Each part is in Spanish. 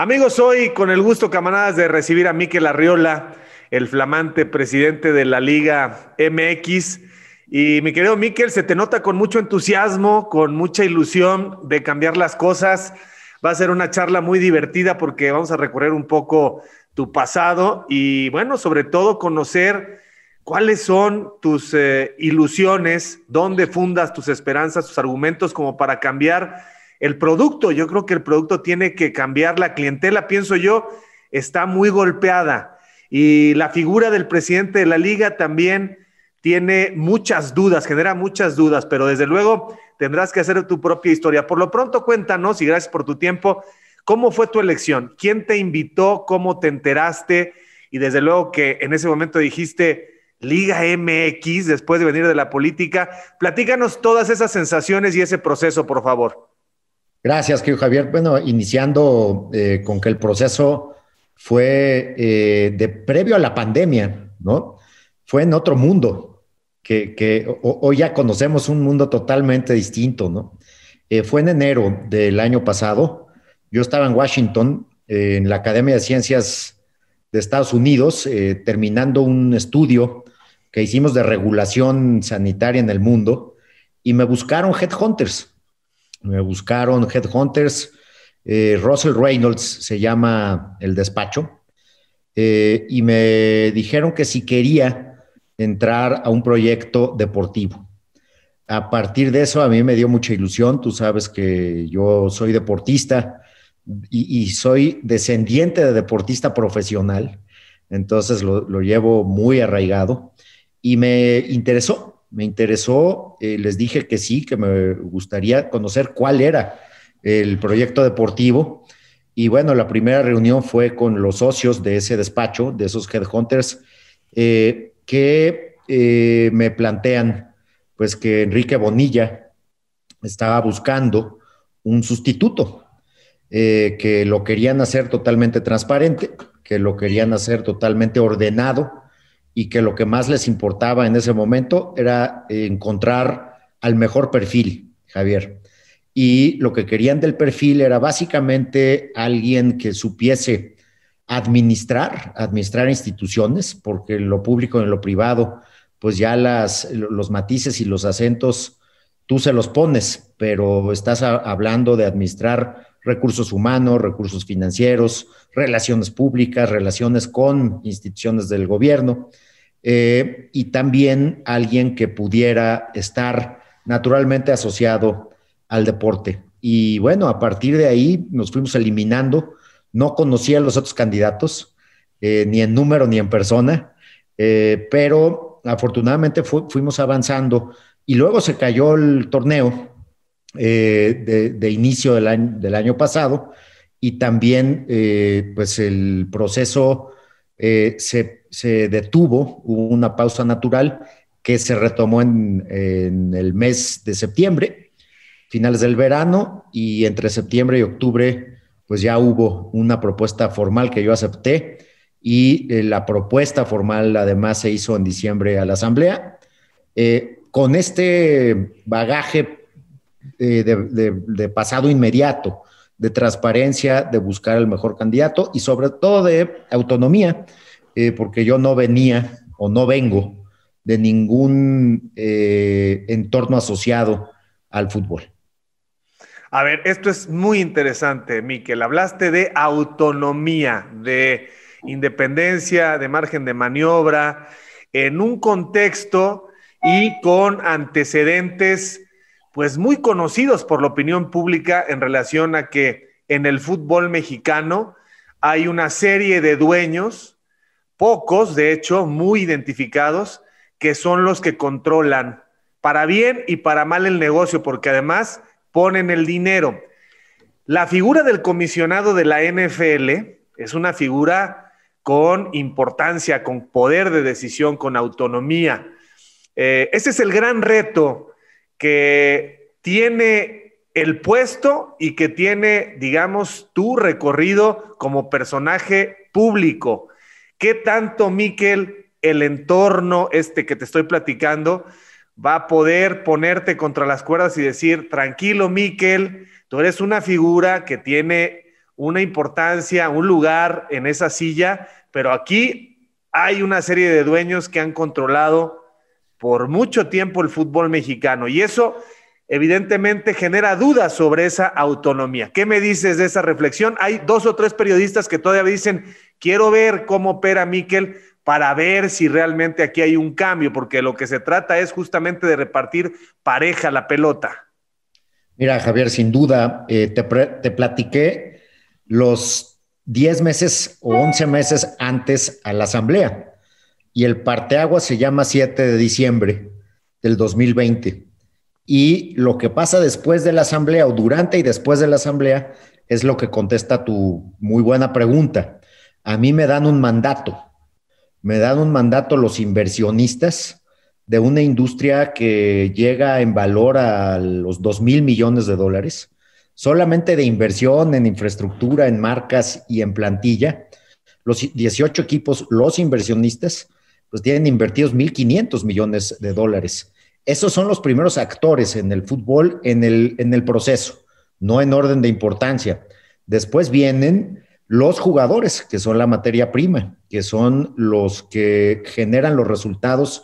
Amigos, hoy con el gusto, camaradas, de recibir a Miquel Arriola, el flamante presidente de la Liga MX. Y mi querido Miquel, se te nota con mucho entusiasmo, con mucha ilusión de cambiar las cosas. Va a ser una charla muy divertida porque vamos a recorrer un poco tu pasado y, bueno, sobre todo conocer cuáles son tus eh, ilusiones, dónde fundas tus esperanzas, tus argumentos como para cambiar el producto, yo creo que el producto tiene que cambiar, la clientela, pienso yo, está muy golpeada y la figura del presidente de la liga también tiene muchas dudas, genera muchas dudas, pero desde luego tendrás que hacer tu propia historia. Por lo pronto cuéntanos y gracias por tu tiempo, ¿cómo fue tu elección? ¿Quién te invitó? ¿Cómo te enteraste? Y desde luego que en ese momento dijiste, Liga MX, después de venir de la política. Platícanos todas esas sensaciones y ese proceso, por favor. Gracias, querido Javier. Bueno, iniciando eh, con que el proceso fue eh, de previo a la pandemia, ¿no? Fue en otro mundo, que, hoy ya conocemos un mundo totalmente distinto, ¿no? Eh, fue en enero del año pasado. Yo estaba en Washington, en la Academia de Ciencias de Estados Unidos, terminando un estudio que hicimos de regulación sanitaria en el mundo, y me buscaron headhunters me buscaron Headhunters, eh, Russell Reynolds se llama el despacho, eh, y me dijeron que si quería entrar a un proyecto deportivo. A partir de eso a mí me dio mucha ilusión, tú sabes que yo soy deportista y, soy descendiente de deportista profesional, entonces lo, lo llevo muy arraigado. Y me interesó, me interesó, eh, les dije que sí, que me gustaría conocer cuál era el proyecto deportivo. Y bueno, la primera reunión fue con los socios de ese despacho, de esos headhunters, eh, que eh, me plantean pues que Enrique Bonilla estaba buscando un sustituto, que lo querían hacer totalmente transparente, que lo querían hacer totalmente ordenado, y que lo que más les importaba en ese momento era encontrar al mejor perfil, Javier. Y lo que querían del perfil era básicamente alguien que supiese administrar, administrar instituciones, porque en lo público y en lo privado, pues ya las, los matices y los acentos tú se los pones, pero estás hablando de administrar recursos humanos, recursos financieros, relaciones públicas, relaciones con instituciones del gobierno. Eh, y también alguien que pudiera estar naturalmente asociado al deporte. Y bueno, a partir de ahí nos fuimos eliminando. No conocía a los otros candidatos, eh, ni en número ni en persona, eh, pero afortunadamente fuimos avanzando. Y luego se cayó el torneo de, inicio del año, pasado y también pues el proceso se se detuvo, hubo una pausa natural que se retomó en, el mes de septiembre, finales del verano, y entre septiembre y octubre, pues ya hubo una propuesta formal que yo acepté, y eh, la propuesta formal además se hizo en diciembre a la Asamblea. Eh, con este bagaje eh, de pasado inmediato, de transparencia, de buscar el mejor candidato y sobre todo de autonomía, eh, porque yo no venía o no vengo de ningún eh, entorno asociado al fútbol. A ver, esto es muy interesante, Miquel. Hablaste de autonomía, de independencia, de margen de maniobra, en un contexto y con antecedentes, pues muy conocidos por la opinión pública en relación a que en el fútbol mexicano hay una serie de dueños pocos, de hecho, muy identificados, que son los que controlan para bien y para mal el negocio, porque además ponen el dinero. La figura del comisionado de la NFL es una figura con importancia, con poder de decisión, con autonomía. Eh, ese es el gran reto que tiene el puesto y que tiene, digamos, tu recorrido como personaje público. ¿Qué tanto, Miquel, el entorno este que te estoy platicando va a poder ponerte contra las cuerdas y decir, tranquilo, Miquel, tú eres una figura que tiene una importancia, un lugar en esa silla, pero aquí hay una serie de dueños que han controlado por mucho tiempo el fútbol mexicano y eso evidentemente genera dudas sobre esa autonomía. ¿Qué me dices de esa reflexión? Hay dos o tres periodistas que todavía dicen, quiero ver cómo opera Miquel para ver si realmente aquí hay un cambio, porque lo que se trata es justamente de repartir pareja la pelota. Mira, Javier, sin duda, eh, te, te, platiqué los 10 meses o 11 meses antes a la asamblea y el parteagua se llama 7 de diciembre del 2020. Y lo que pasa después de la asamblea o durante y después de la asamblea es lo que contesta tu muy buena pregunta. A mí me dan un mandato, me dan un mandato los inversionistas de una industria que llega en valor a los 2 mil millones de dólares, solamente de inversión en infraestructura, en marcas y en plantilla. Los 18 equipos, los inversionistas, pues tienen invertidos 1.500 millones de dólares esos son los primeros actores en el fútbol en el, en el proceso, no en orden de importancia. Después vienen los jugadores, que son la materia prima, que son los que generan los resultados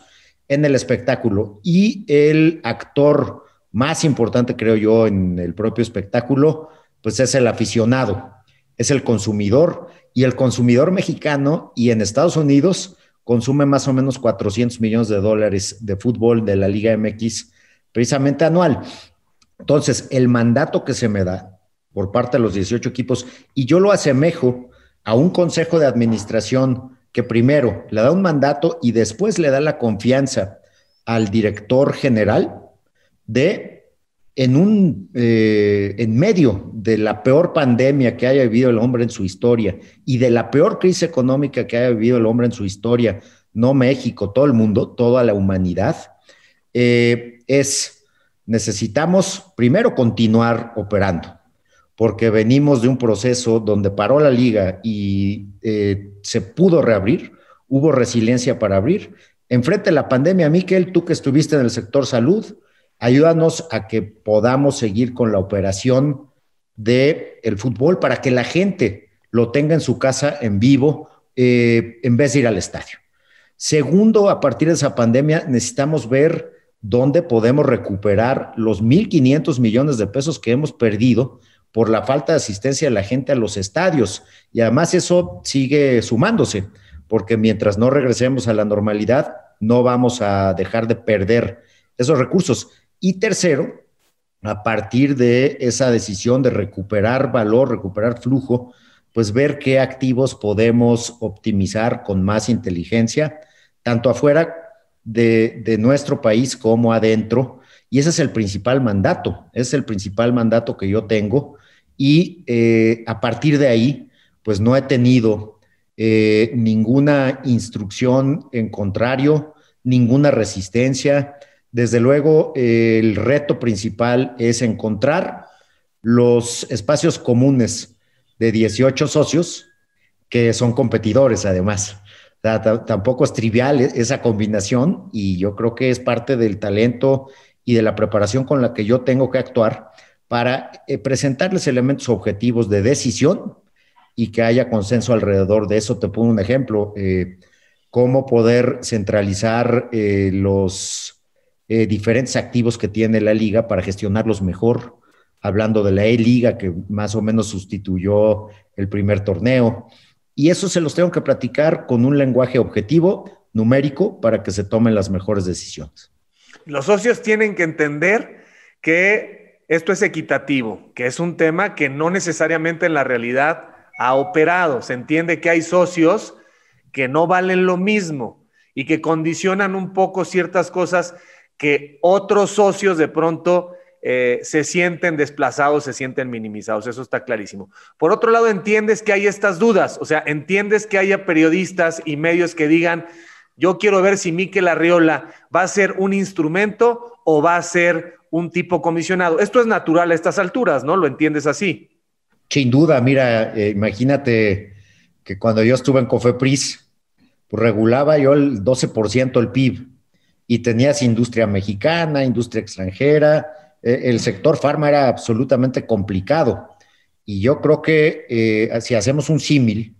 en el espectáculo. Y el actor más importante, creo yo, en el propio espectáculo, pues es el aficionado, es el consumidor. Y el consumidor mexicano y en Estados Unidos, consume más o menos 400 millones de dólares de fútbol de la Liga MX precisamente anual. Entonces, el mandato que se me da por parte de los 18 equipos, y yo lo asemejo a un consejo de administración que primero le da un mandato y después le da la confianza al director general de en un eh, en medio de la peor pandemia que haya vivido el hombre en su historia y de la peor crisis económica que haya vivido el hombre en su historia, no México, todo el mundo, toda la humanidad, eh, es necesitamos primero continuar operando, porque venimos de un proceso donde paró la liga y eh, se pudo reabrir, hubo resiliencia para abrir. Enfrente de la pandemia, Miquel, tú que estuviste en el sector salud, ayúdanos a que podamos seguir con la operación del el fútbol para que la gente lo tenga en su casa en vivo eh, en vez de ir al estadio. Segundo, a partir de esa pandemia necesitamos ver dónde podemos recuperar los 1.500 millones de pesos que hemos perdido por la falta de asistencia de la gente a los estadios. Y además eso sigue sumándose, porque mientras no regresemos a la normalidad, no vamos a dejar de perder esos recursos. Y tercero, a partir de esa decisión de recuperar valor, recuperar flujo, pues ver qué activos podemos optimizar con más inteligencia, tanto afuera de, nuestro país como adentro. Y ese es el principal mandato, es el principal mandato que yo tengo. Y eh, a partir de ahí, pues no he tenido eh, ninguna instrucción en contrario, ninguna resistencia, desde luego, el reto principal es encontrar los espacios comunes de 18 socios que son competidores además. tampoco es trivial e-, esa combinación y yo creo que es parte del talento y de la preparación con la que yo tengo que actuar para eh, presentarles elementos objetivos de decisión y que haya consenso alrededor de eso. Te pongo un ejemplo, eh, cómo poder centralizar eh, los eh, diferentes activos que tiene la liga para gestionarlos mejor, hablando de la E-Liga que más o menos sustituyó el primer torneo. Y eso se los tengo que platicar con un lenguaje objetivo, numérico, para que se tomen las mejores decisiones. Los socios tienen que entender que esto es equitativo, que es un tema que no necesariamente en la realidad ha operado. Se entiende que hay socios que no valen lo mismo y que condicionan un poco ciertas cosas que otros socios de pronto eh, se sienten desplazados, se sienten minimizados. Eso está clarísimo. Por otro lado, entiendes que hay estas dudas, o sea, entiendes que haya periodistas y medios que digan, yo quiero ver si Miquel Arriola va a ser un instrumento o va a ser un tipo comisionado. Esto es natural a estas alturas, ¿no? ¿Lo entiendes así? Sin duda, mira, eh, imagínate que cuando yo estuve en Cofepris, pues regulaba yo el 12% el PIB y tenías industria mexicana, industria extranjera, e, el sector farma era absolutamente complicado. Y yo creo que eh, si hacemos un símil,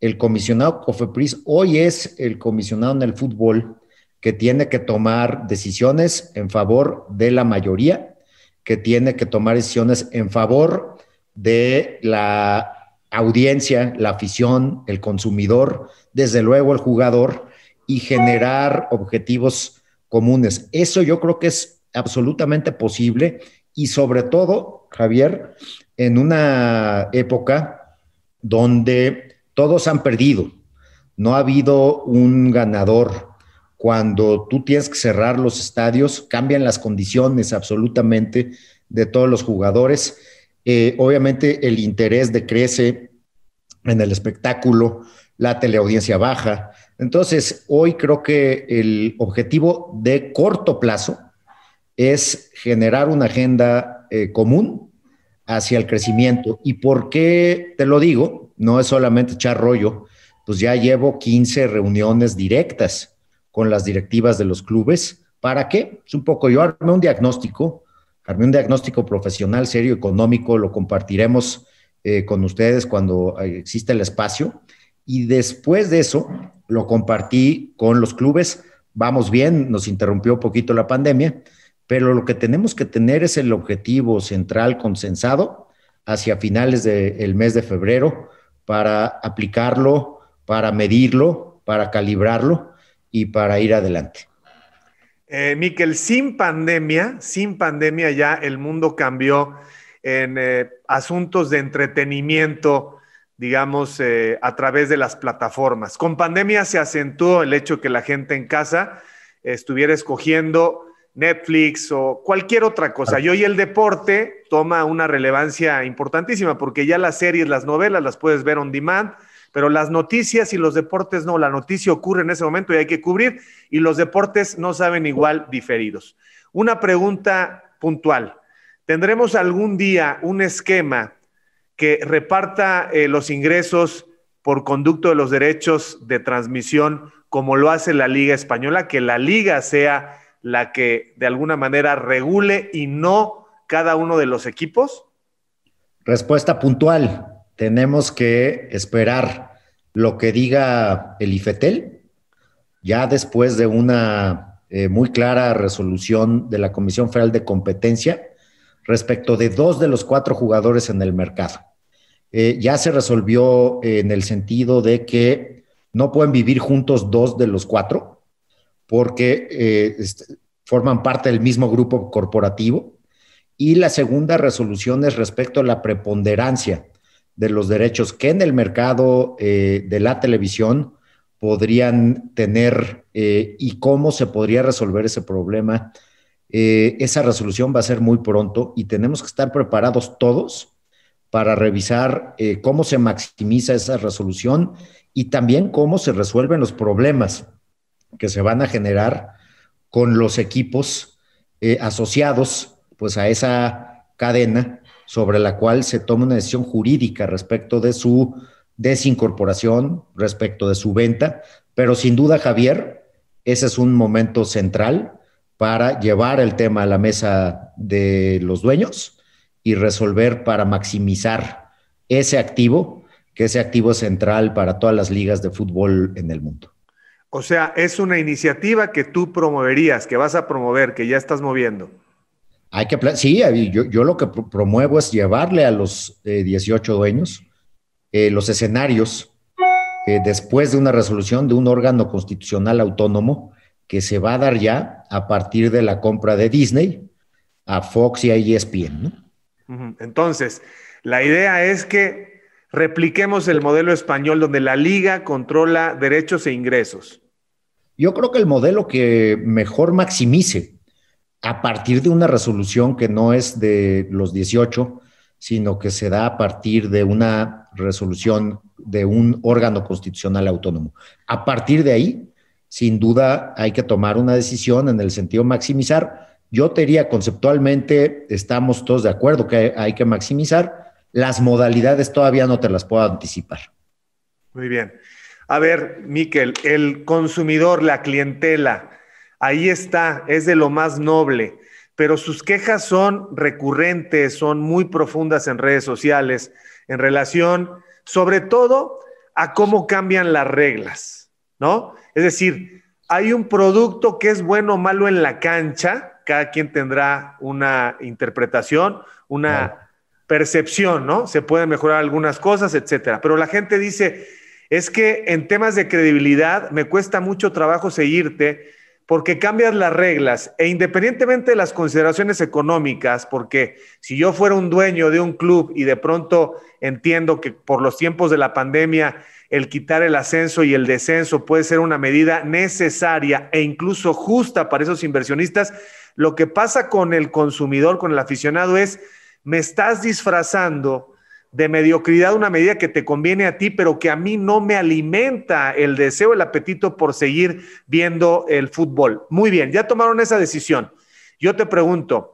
el comisionado Cofepris hoy es el comisionado en el fútbol que tiene que tomar decisiones en favor de la mayoría, que tiene que tomar decisiones en favor de la audiencia, la afición, el consumidor, desde luego el jugador, y generar objetivos comunes. Eso yo creo que es absolutamente posible y sobre todo, Javier, en una época donde todos han perdido, no ha habido un ganador. Cuando tú tienes que cerrar los estadios, cambian las condiciones absolutamente de todos los jugadores. Eh, obviamente el interés decrece en el espectáculo, la teleaudiencia baja. Entonces, hoy creo que el objetivo de corto plazo es generar una agenda eh, común hacia el crecimiento. ¿Y por qué te lo digo? No es solamente echar rollo, pues ya llevo 15 reuniones directas con las directivas de los clubes. ¿Para qué? Es un poco, yo armé un diagnóstico, armé un diagnóstico profesional, serio, económico, lo compartiremos eh, con ustedes cuando eh, exista el espacio. Y después de eso, lo compartí con los clubes. Vamos bien, nos interrumpió un poquito la pandemia, pero lo que tenemos que tener es el objetivo central consensado hacia finales del mes de febrero para aplicarlo, para medirlo, para calibrarlo y para ir adelante. Eh, Miquel, sin pandemia, sin pandemia ya el mundo cambió en eh, asuntos de entretenimiento, digamos, eh, a través de las plataformas. Con pandemia se acentuó el hecho que la gente en casa estuviera escogiendo Netflix o cualquier otra cosa. Y hoy el deporte toma una relevancia importantísima porque ya las series, las novelas las puedes ver on demand, pero las noticias y los deportes no. La noticia ocurre en ese momento y hay que cubrir y los deportes no saben igual diferidos. Una pregunta puntual. ¿Tendremos algún día un esquema que reparta eh, los ingresos por conducto de los derechos de transmisión como lo hace la Liga Española? Que la liga sea la que de alguna manera regule y no cada uno de los equipos? Respuesta puntual. Tenemos que esperar lo que diga el IFETEL, ya después de una eh, muy clara resolución de la Comisión Federal de Competencia respecto de dos de los cuatro jugadores en el mercado. Eh, ya se resolvió en el sentido de que no pueden vivir juntos dos de los cuatro, porque eh, este, forman parte del mismo grupo corporativo. Y la segunda resolución es respecto a la preponderancia de los derechos que en el mercado eh, de la televisión podrían tener eh, y cómo se podría resolver ese problema. Esa resolución va a ser muy pronto y tenemos que estar preparados todos para revisar cómo se maximiza esa resolución y también cómo se resuelven los problemas que se van a generar con los equipos eh, asociados pues a esa cadena sobre la cual se toma una decisión jurídica respecto de su desincorporación, respecto de su venta, pero sin duda, Javier, ese es un momento central para llevar el tema a la mesa de los dueños y resolver para maximizar ese activo, que ese activo es central para todas las ligas de fútbol en el mundo. O sea, es una iniciativa que tú promoverías, que vas a promover, que ya estás moviendo. Hay que, sí, yo, lo que promuevo es llevarle a los 18 eh, dueños eh, los escenarios eh, después de una resolución de un órgano constitucional autónomo que se va a dar ya a partir de la compra de Disney a Fox y a ESPN. Entonces, la idea es que repliquemos el modelo español donde la liga controla derechos e ingresos. Yo creo que el modelo que mejor maximice a partir de una resolución que no es de los 18, sino que se da a partir de una resolución de un órgano constitucional autónomo. A partir de ahí, sin duda, hay que tomar una decisión en el sentido maximizar. Yo te diría, conceptualmente, estamos todos de acuerdo que hay que maximizar. Las modalidades todavía no te las puedo anticipar. Muy bien. A ver, Miquel, el consumidor, la clientela, ahí está, es de lo más noble. pero sus quejas son recurrentes, son muy profundas en redes sociales, en relación, sobre todo, a cómo cambian las reglas, ¿no? Es decir, hay un producto que es bueno o malo en la cancha, cada quien tendrá una interpretación, una percepción, ¿no? Se pueden mejorar algunas cosas, etcétera. Pero la gente dice, es que en temas de credibilidad me cuesta mucho trabajo seguirte porque cambias las reglas e independientemente de las consideraciones económicas, porque si yo fuera un dueño de un club y de pronto entiendo que por los tiempos de la pandemia el quitar el ascenso y el descenso puede ser una medida necesaria e incluso justa para esos inversionistas, lo que pasa con el consumidor, con el aficionado es, me estás disfrazando de mediocridad una medida que te conviene a ti, pero que a mí no me alimenta el deseo, el apetito por seguir viendo el fútbol. Muy bien, ya tomaron esa decisión. Yo te pregunto,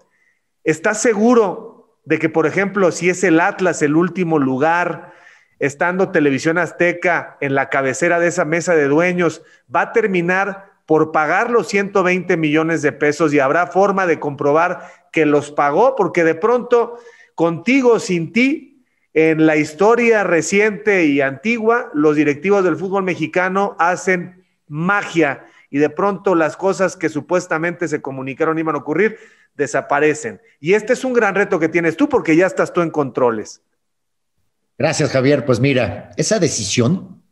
¿estás seguro de que, por ejemplo, si es el Atlas el último lugar, estando Televisión Azteca en la cabecera de esa mesa de dueños, va a terminar por pagar los 120 millones de pesos y habrá forma de comprobar que los pagó? Porque de pronto, contigo, sin ti, en la historia reciente y antigua, los directivos del fútbol mexicano hacen magia y de pronto las cosas que supuestamente se comunicaron iban a ocurrir desaparecen. Y este es un gran reto que tienes tú porque ya estás tú en controles. Gracias, Javier. Pues mira, esa decisión,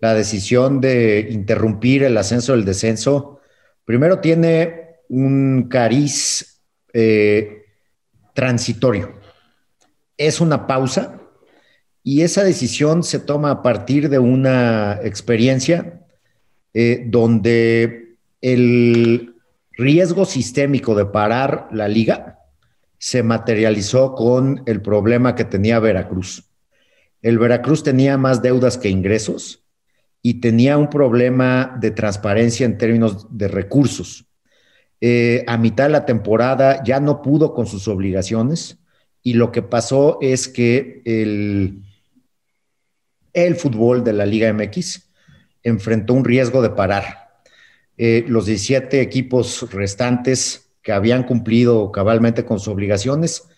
la decisión de interrumpir el ascenso del descenso, primero tiene un cariz eh, transitorio es una pausa y esa decisión se toma a partir de una experiencia eh, donde el riesgo sistémico de parar la liga se materializó con el problema que tenía Veracruz. El Veracruz tenía más deudas que ingresos y tenía un problema de transparencia en términos de recursos. Eh, a mitad de la temporada ya no pudo con sus obligaciones y lo que pasó es que el, el fútbol de la Liga MX enfrentó un riesgo de parar. Eh, los 17 equipos restantes que habían cumplido cabalmente con sus obligaciones,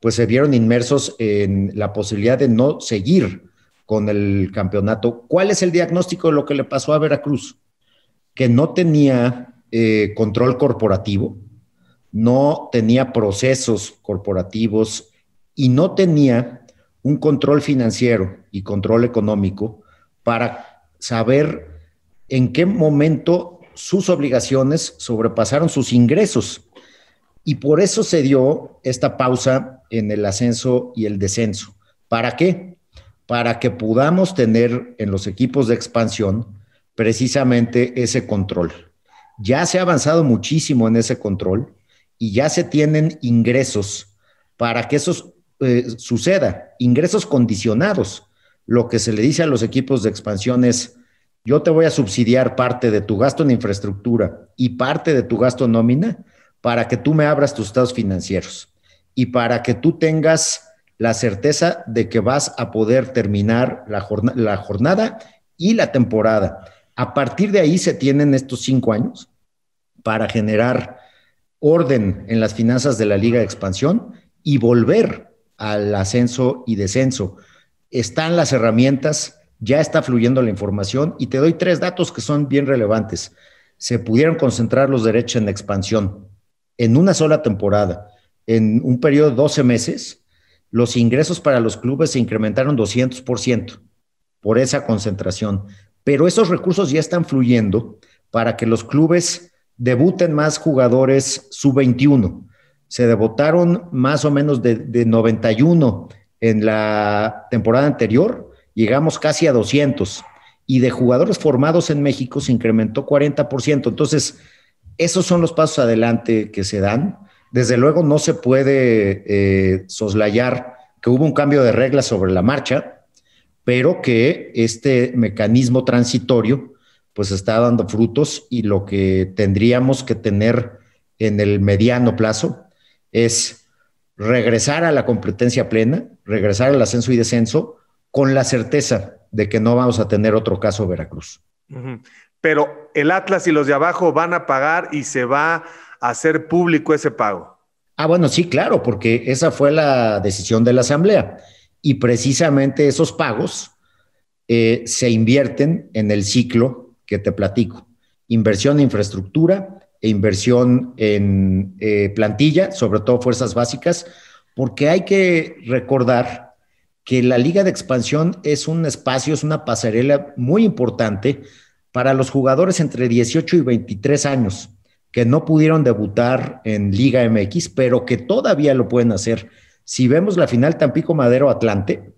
pues se vieron inmersos en la posibilidad de no seguir con el campeonato. ¿Cuál es el diagnóstico de lo que le pasó a Veracruz? Que no tenía eh, control corporativo, no tenía procesos corporativos y no tenía un control financiero y control económico para saber en qué momento sus obligaciones sobrepasaron sus ingresos. Y por eso se dio esta pausa en el ascenso y el descenso. ¿Para qué? Para que podamos tener en los equipos de expansión precisamente ese control. Ya se ha avanzado muchísimo en ese control y ya se tienen ingresos para que esos eh, suceda, ingresos condicionados. Lo que se le dice a los equipos de expansión es, yo te voy a subsidiar parte de tu gasto en infraestructura y parte de tu gasto nómina para que tú me abras tus estados financieros y para que tú tengas la certeza de que vas a poder terminar la, jornada y la temporada. A partir de ahí se tienen estos cinco años para generar orden en las finanzas de la Liga de Expansión y volver al ascenso y descenso. Están las herramientas, ya está fluyendo la información y te doy tres datos que son bien relevantes. Se pudieron concentrar los derechos en expansión en una sola temporada, en un periodo de 12 meses, los ingresos para los clubes se incrementaron 200% por esa concentración. Pero esos recursos ya están fluyendo para que los clubes debuten más jugadores sub-21 se debutaron más o menos de, 91 en la temporada anterior, llegamos casi a 200 y de jugadores formados en México se incrementó 40%. Entonces, esos son los pasos adelante que se dan. Desde luego no se puede eh, soslayar que hubo un cambio de reglas sobre la marcha, pero que este mecanismo transitorio pues está dando frutos y lo que tendríamos que tener en el mediano plazo es regresar a la competencia plena, regresar al ascenso y descenso con la certeza de que no vamos a tener otro caso Veracruz. Pero el Atlas y los de abajo van a pagar y se va a hacer público ese pago. Ah, bueno, sí, claro, porque esa fue la decisión de la Asamblea. Y precisamente esos pagos eh, se invierten en el ciclo que te platico. Inversión en infraestructura e inversión en eh, plantilla, sobre todo fuerzas básicas, porque hay que recordar que la Liga de Expansión es un espacio, es una pasarela muy importante para los jugadores entre 18 y 23 años que no pudieron debutar en Liga MX, pero que todavía lo pueden hacer. Si vemos la final Tampico Madero Atlante,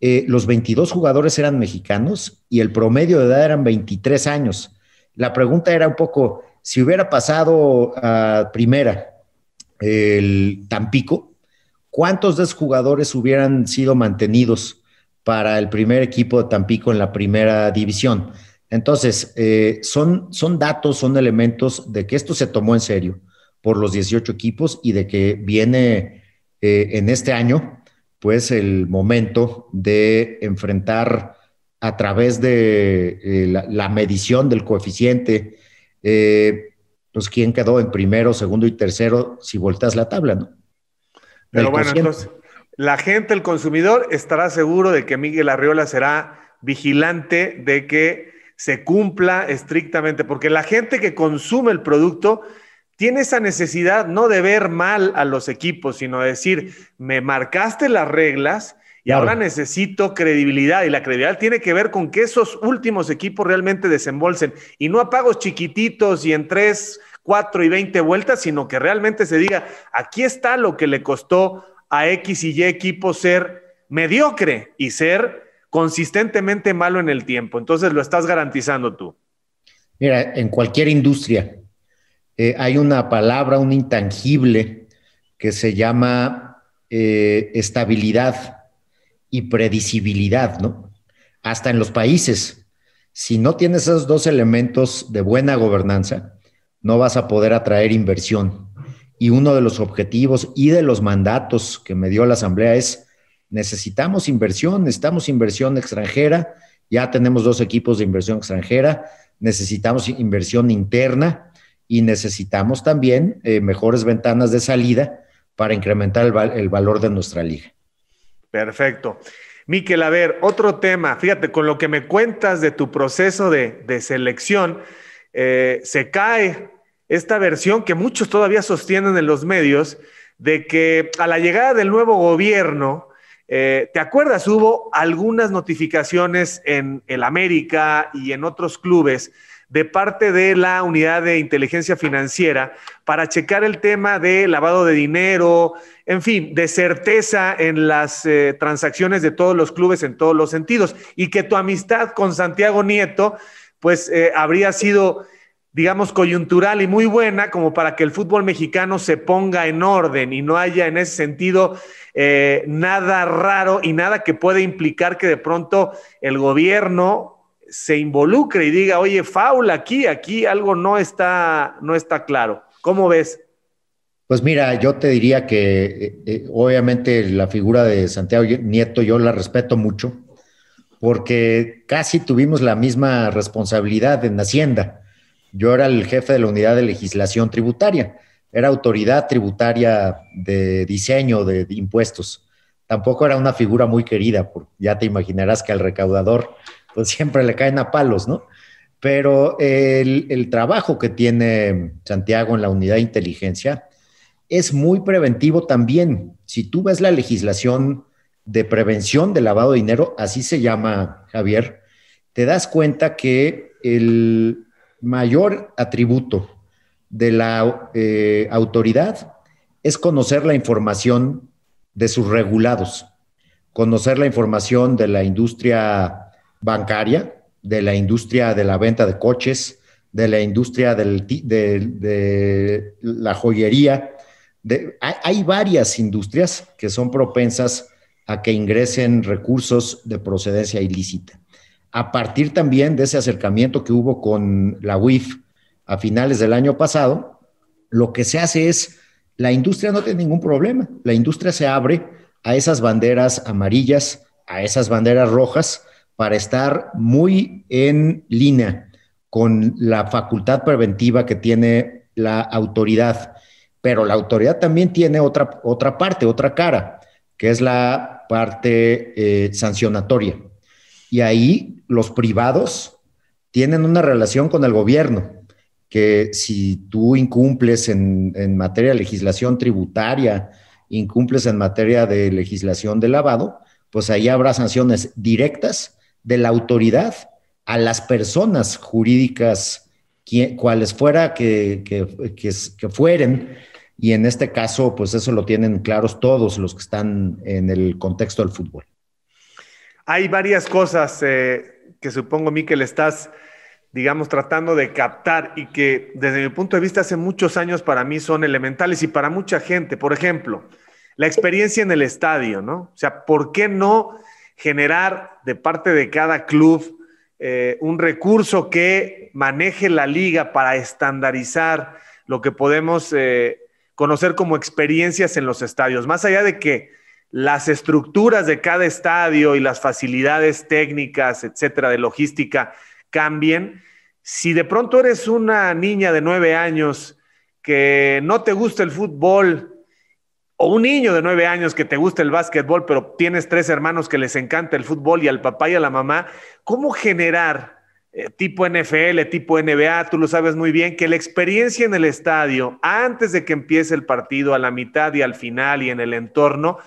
eh, los 22 jugadores eran mexicanos y el promedio de edad eran 23 años. La pregunta era un poco, si hubiera pasado a primera el Tampico, ¿cuántos de esos jugadores hubieran sido mantenidos para el primer equipo de Tampico en la primera división? Entonces, eh, son, son datos, son elementos de que esto se tomó en serio por los 18 equipos y de que viene eh, en este año pues el momento de enfrentar a través de eh, la, medición del coeficiente, eh, pues quién quedó en primero, segundo y tercero si volteas la tabla, ¿no? Pero bueno, entonces, la gente, el consumidor, estará seguro de que Miguel Arriola será vigilante de que se cumpla estrictamente, porque la gente que consume el producto tiene esa necesidad no de ver mal a los equipos, sino de decir, me marcaste las reglas y ahora necesito credibilidad. Y la credibilidad tiene que ver con que esos últimos equipos realmente desembolsen y no a pagos chiquititos y en tres, cuatro y veinte vueltas, sino que realmente se diga, aquí está lo que le costó a X y Y equipo ser mediocre y ser consistentemente malo en el tiempo. Entonces lo estás garantizando tú. Mira, en cualquier industria, eh, hay una palabra, un intangible que se llama eh, estabilidad y predecibilidad, ¿no? Hasta en los países. Si no tienes esos dos elementos de buena gobernanza, no vas a poder atraer inversión. Y uno de los objetivos y de los mandatos que me dio la Asamblea es, necesitamos inversión, necesitamos inversión extranjera, ya tenemos dos equipos de inversión extranjera, necesitamos inversión interna, y necesitamos también eh, mejores ventanas de salida para incrementar el, valor de nuestra liga. Perfecto. Miquel, a ver, otro tema. Fíjate, con lo que me cuentas de tu proceso de, selección, eh, se cae esta versión que muchos todavía sostienen en los medios de que a la llegada del nuevo gobierno, eh, ¿te acuerdas? Hubo algunas notificaciones en el América y en otros clubes de parte de la unidad de inteligencia financiera para checar el tema de lavado de dinero, en fin, de certeza en las eh, transacciones de todos los clubes en todos los sentidos y que tu amistad con Santiago Nieto pues eh, habría sido digamos, coyuntural y muy buena como para que el fútbol mexicano se ponga en orden y no haya en ese sentido eh, nada raro y nada que pueda implicar que de pronto el gobierno se involucre y diga, oye, faula aquí, aquí algo no está, no está claro. ¿Cómo ves? Pues mira, yo te diría que eh, eh, obviamente la figura de Santiago Nieto yo la respeto mucho porque casi tuvimos la misma responsabilidad en Hacienda. Yo era el jefe de la unidad de legislación tributaria, era autoridad tributaria de diseño de, impuestos. Tampoco era una figura muy querida, porque ya te imaginarás que al recaudador pues siempre le caen a palos, ¿no? Pero el, trabajo que tiene Santiago en la unidad de inteligencia es muy preventivo también. Si tú ves la legislación de prevención de lavado de dinero, así se llama, Javier, te das cuenta que el mayor atributo de la eh, autoridad es conocer la información de sus regulados, conocer la información de la industria bancaria, de la industria de la venta de coches, de la industria de, la joyería. hay, varias industrias que son propensas a que ingresen recursos de procedencia ilícita. A partir también de ese acercamiento que hubo con la UIF a finales del año pasado, lo que se hace es, la industria no tiene ningún problema, la industria se abre a esas banderas amarillas, a esas banderas rojas, para estar muy en línea con la facultad preventiva que tiene la autoridad. pero la autoridad también tiene otra, otra parte, otra cara, que es la parte eh, sancionatoria. Y ahí los privados tienen una relación con el gobierno, que si tú incumples en, materia de legislación tributaria, incumples en materia de legislación de lavado, pues ahí habrá sanciones directas de la autoridad a las personas jurídicas, cuales fuera que, que, que, fueren, y en este caso, pues eso lo tienen claros todos los que están en el contexto del fútbol. Hay varias cosas eh, que supongo, Miquel, estás, digamos, tratando de captar y que desde mi punto de vista hace muchos años para mí son elementales y para mucha gente. Por ejemplo, la experiencia en el estadio, ¿no? O sea, ¿por qué no generar de parte de cada club eh, un recurso que maneje la liga para estandarizar lo que podemos eh, conocer como experiencias en los estadios? Más allá de que las estructuras de cada estadio y las facilidades técnicas, etcétera, de logística cambien, si de pronto eres una niña de nueve años que no te gusta el fútbol, o un niño de nueve años que te gusta el básquetbol, pero tienes tres hermanos que les encanta el fútbol y al papá y a la mamá, ¿cómo generar eh, tipo NFL, tipo NBA, tú lo sabes muy bien, que la experiencia en el estadio, antes de que empiece el partido, a la mitad y al final y en el entorno,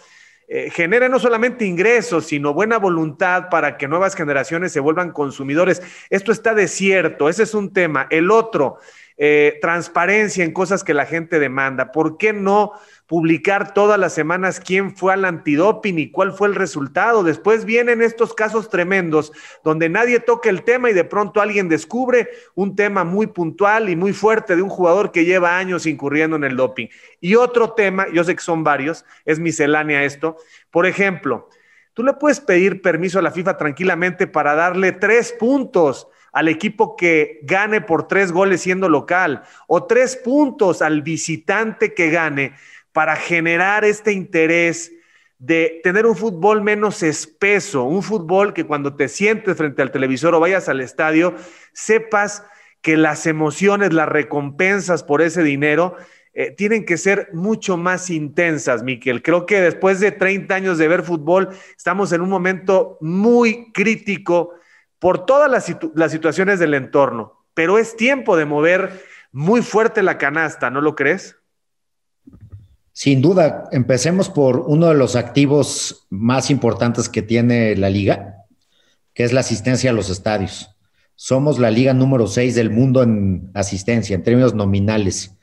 eh, genere no solamente ingresos, sino buena voluntad para que nuevas generaciones se vuelvan consumidores. Esto está desierto, ese es un tema. El otro, eh, transparencia en cosas que la gente demanda. ¿Por qué no publicar todas las semanas quién fue al antidoping y cuál fue el resultado? Después vienen estos casos tremendos donde nadie toca el tema y de pronto alguien descubre un tema muy puntual y muy fuerte de un jugador que lleva años incurriendo en el doping. Y otro tema, yo sé que son varios, es miscelánea esto. Por ejemplo, tú le puedes pedir permiso a la FIFA tranquilamente para darle tres puntos al equipo que gane por tres goles siendo local o tres puntos al visitante que gane para generar este interés de tener un fútbol menos espeso, un fútbol que cuando te sientes frente al televisor o vayas al estadio, sepas que las emociones, las recompensas por ese dinero eh, tienen que ser mucho más intensas, Miquel. Creo que después de 30 años de ver fútbol, estamos en un momento muy crítico por todas las, situaciones del entorno, pero es tiempo de mover muy fuerte la canasta, ¿no lo crees? Sin duda, empecemos por uno de los activos más importantes que tiene la liga, que es la asistencia a los estadios. Somos la liga número 6 del mundo en asistencia, en términos nominales.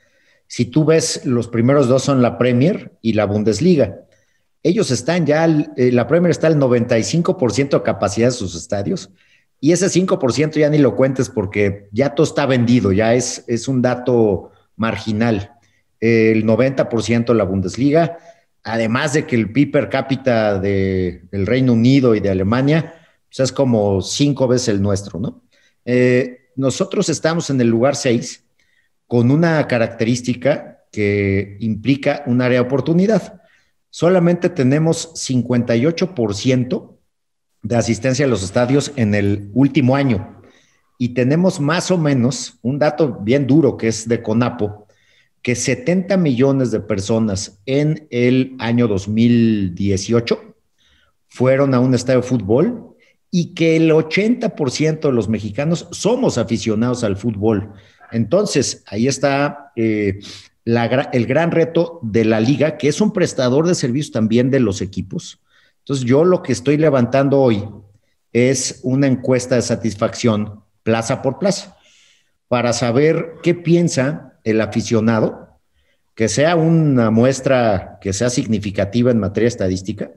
Si tú ves, los primeros dos son la Premier y la Bundesliga. Ellos están ya, eh, la Premier está al 95% de capacidad de sus estadios y ese 5% ya ni lo cuentes porque ya todo está vendido, ya es, es un dato marginal. El 90% la Bundesliga, además de que el PIB per cápita del Reino Unido y de Alemania, pues es como cinco veces el nuestro, ¿no? Eh, nosotros estamos en el lugar 6 con una característica que implica un área de oportunidad. Solamente tenemos 58% de asistencia a los estadios en el último año. Y tenemos más o menos un dato bien duro que es de CONAPO, que 70 millones de personas en el año 2018 fueron a un estadio de fútbol y que el 80% de los mexicanos somos aficionados al fútbol. Entonces, ahí está eh, el gran reto de la liga, que es un prestador de servicios también de los equipos, entonces, yo lo que estoy levantando hoy es una encuesta de satisfacción plaza por plaza para saber qué piensa el aficionado, que sea una muestra que sea significativa en materia estadística,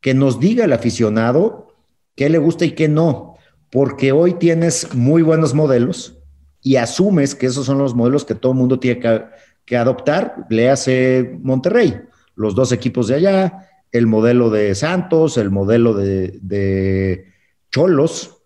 que nos diga el aficionado qué le gusta y qué no, porque hoy tienes muy buenos modelos y asumes que esos son los modelos que todo el mundo tiene que, que adoptar, le hace Monterrey, los dos equipos de allá, el modelo de Santos, el modelo de, Cholos,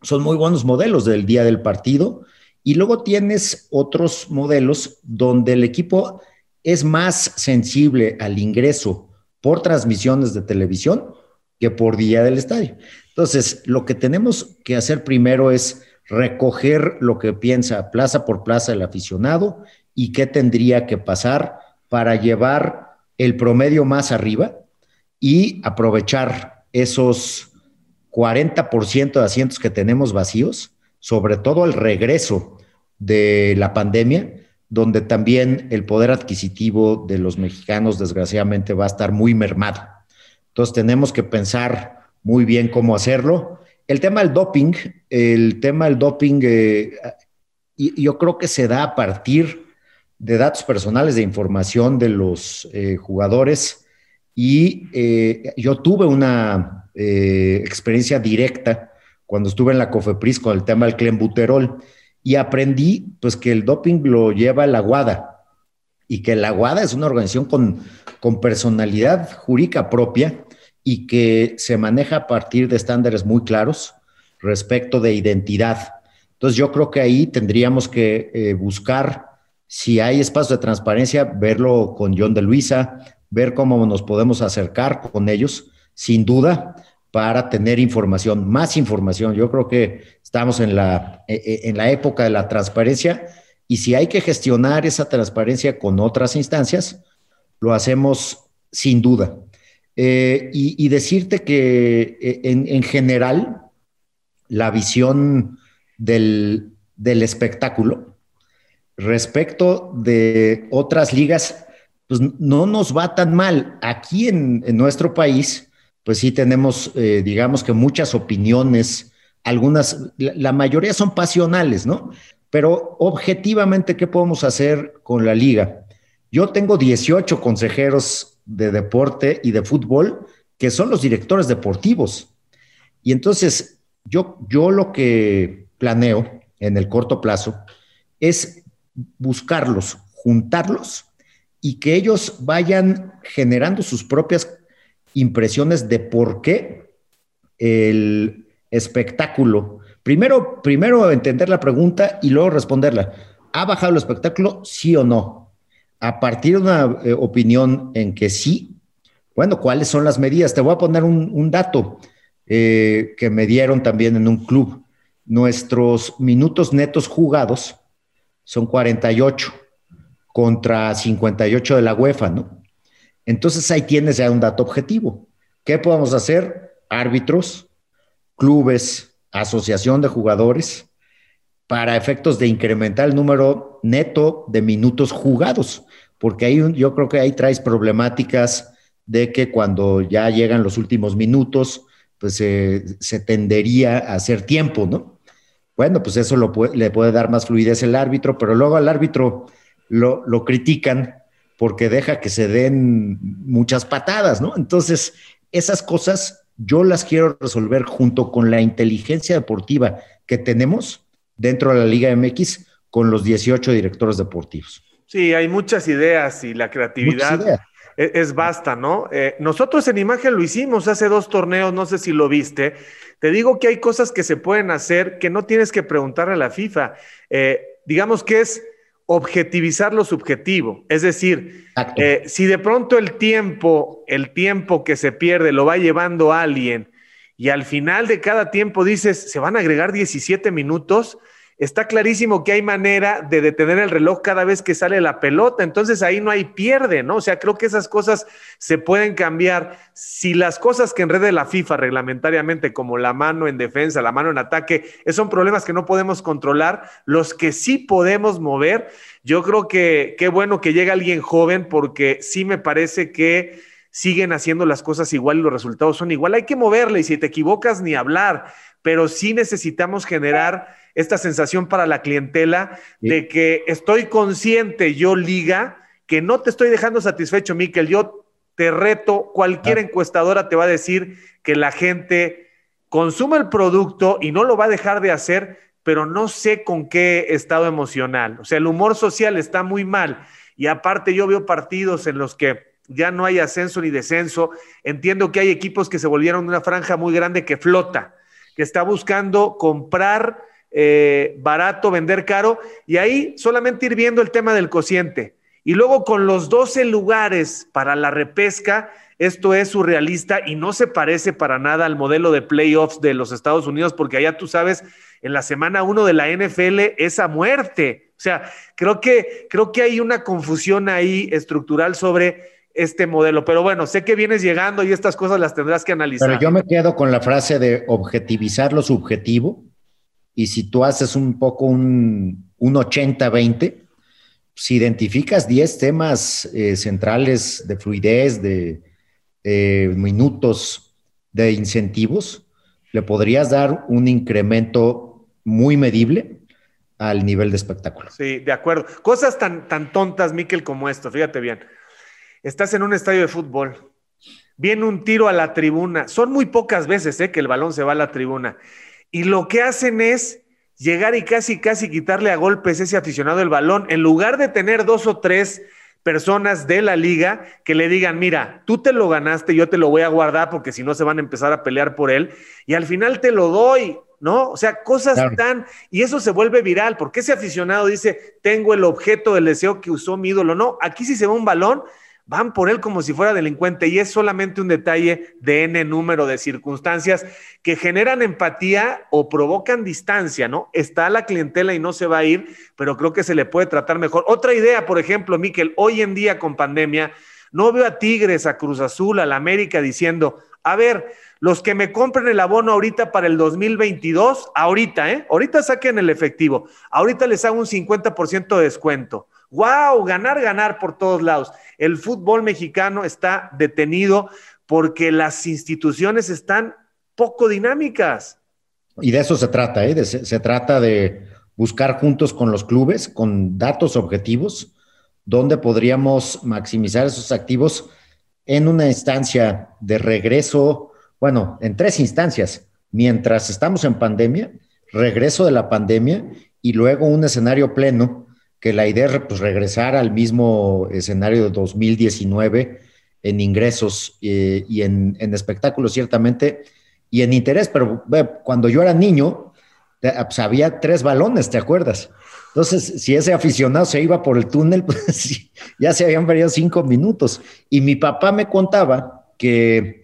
son muy buenos modelos del día del partido. Y luego tienes otros modelos donde el equipo es más sensible al ingreso por transmisiones de televisión que por día del estadio. Entonces, lo que tenemos que hacer primero es recoger lo que piensa plaza por plaza el aficionado y qué tendría que pasar para llevar el promedio más arriba y aprovechar esos 40% de asientos que tenemos vacíos, sobre todo el regreso de la pandemia, donde también el poder adquisitivo de los mexicanos desgraciadamente va a estar muy mermado. Entonces tenemos que pensar muy bien cómo hacerlo. El tema del doping, el tema del doping, eh, yo creo que se da a partir de datos personales de información de los eh, jugadores y eh, yo tuve una experiencia directa cuando estuve en la COFEPRIS con el tema del clenbuterol y aprendí pues que el doping lo lleva la WADA y que la WADA es una organización con, con personalidad jurídica propia y que se maneja a partir de estándares muy claros respecto de identidad. Entonces yo creo que ahí tendríamos que eh, buscar si hay espacio de transparencia, verlo con John de Luisa, ver cómo nos podemos acercar con ellos, sin duda, para tener información, más información. Yo creo que estamos en la, e, e, en la época de la transparencia y si hay que gestionar esa transparencia con otras instancias, lo hacemos sin duda. Eh, y, decirte que eh, en, general, la visión del, espectáculo respecto de otras ligas, pues no nos va tan mal. Aquí en, nuestro país, pues sí tenemos, eh, digamos que muchas opiniones, algunas, la, mayoría son pasionales, ¿no? Pero objetivamente, ¿qué podemos hacer con la liga? Yo tengo 18 consejeros de deporte y de fútbol, que son los directores deportivos. Y entonces, yo, yo lo que planeo en el corto plazo es buscarlos, juntarlos y que ellos vayan generando sus propias impresiones de por qué el espectáculo. Primero, primero entender la pregunta y luego responderla. ¿Ha bajado el espectáculo? Sí o no a partir de una eh, opinión en que sí, bueno, ¿cuáles son las medidas? Te voy a poner un, dato eh, que me dieron también en un club. Nuestros minutos netos jugados son 48 contra 58 de la UEFA, ¿no? Entonces ahí tienes ya un dato objetivo. ¿Qué podemos hacer? Árbitros, clubes, asociación de jugadores, para efectos de incrementar el número neto de minutos jugados, porque ahí yo creo que ahí traes problemáticas de que cuando ya llegan los últimos minutos, pues se tendería a hacer tiempo, ¿no? Bueno, pues eso lo le puede dar más fluidez el árbitro, pero luego al árbitro lo critican porque deja que se den muchas patadas, ¿no? Entonces, esas cosas yo las quiero resolver junto con la inteligencia deportiva que tenemos dentro de la Liga MX con los 18 directores deportivos. Sí, hay muchas ideas y la creatividad e-, es, basta, ¿no? Eh, nosotros en Imagen lo hicimos hace dos torneos, no sé si lo viste. Te digo que hay cosas que se pueden hacer que no tienes que preguntarle a la FIFA. Eh, digamos que es objetivizar lo subjetivo. Es decir, eh, si de pronto el tiempo, el tiempo que se pierde lo va llevando a alguien y al final de cada tiempo dices, se van a agregar 17 minutos, está clarísimo que hay manera de detener el reloj cada vez que sale la pelota, entonces ahí no hay pierde, ¿no? O sea, creo que esas cosas se pueden cambiar. Si las cosas que enrede la FIFA reglamentariamente, como la mano en defensa, la mano en ataque, son problemas que no podemos controlar, los que sí podemos mover, yo creo que qué bueno que llegue alguien joven porque sí me parece que siguen haciendo las cosas igual y los resultados son igual. Hay que moverle y si te equivocas ni hablar, pero sí necesitamos generar esta sensación para la clientela de que estoy consciente, yo liga, que no te estoy dejando satisfecho, Miquel. Yo te reto, cualquier encuestadora te va a decir que la gente consume el producto y no lo va a dejar de hacer, pero no sé con qué estado emocional. O sea, el humor social está muy mal. Y aparte yo veo partidos en los que ya no hay ascenso ni descenso. Entiendo que hay equipos que se volvieron una franja muy grande que flota, que está buscando comprar eh, barato, vender caro, y ahí solamente ir viendo el tema del cociente. Y luego con los 12 lugares para la repesca, esto es surrealista y no se parece para nada al modelo de playoffs de los Estados Unidos, porque allá tú sabes, en la semana 1 de la NFL es a muerte. O sea, creo que, creo que hay una confusión ahí estructural sobre este modelo. Pero bueno, sé que vienes llegando y estas cosas las tendrás que analizar. Pero yo me quedo con la frase de objetivizar lo subjetivo y si tú haces un poco un, un 80-20, si identificas 10 temas eh, centrales de fluidez, de minutos, de incentivos, le podrías dar un incremento muy medible al nivel de espectáculo. Sí, de acuerdo. Cosas tan, tan tontas, Miquel, como esto, fíjate bien. Estás en un estadio de fútbol, viene un tiro a la tribuna. Son muy pocas veces eh, que el balón se va a la tribuna. Y lo que hacen es llegar y casi, casi quitarle a golpes ese aficionado el balón, en lugar de tener dos o tres personas de la liga que le digan, mira, tú te lo ganaste, yo te lo voy a guardar porque si no se van a empezar a pelear por él y al final te lo doy, ¿no? O sea, cosas tan... Y eso se vuelve viral porque ese aficionado dice, tengo el objeto del deseo que usó mi ídolo. No, aquí si se va un balón, van por él como si fuera delincuente y es solamente un detalle de N número de circunstancias que generan empatía o provocan distancia, ¿no? Está la clientela y no se va a ir, pero creo que se le puede tratar mejor. Otra idea, por ejemplo, Miquel, hoy en día con pandemia, no veo a Tigres, a Cruz Azul, a la América diciendo, a ver, los que me compren el abono ahorita para el 2022, ahorita, ¿eh? Ahorita saquen el efectivo, ahorita les hago un 50% de descuento. ¡Wow! Ganar, ganar por todos lados. El fútbol mexicano está detenido porque las instituciones están poco dinámicas. Y de eso se trata, ¿eh? se, trata de buscar juntos con los clubes, con datos objetivos, donde podríamos maximizar esos activos en una instancia de regreso, bueno, en tres instancias, mientras estamos en pandemia, regreso de la pandemia y luego un escenario pleno que la idea es pues, regresar al mismo escenario de 2019 en ingresos eh, y en, espectáculos, ciertamente, y en interés, pero cuando yo era niño, pues, había tres balones, ¿te acuerdas? Entonces, si ese aficionado se iba por el túnel, pues ya se habían perdido cinco minutos. Y mi papá me contaba que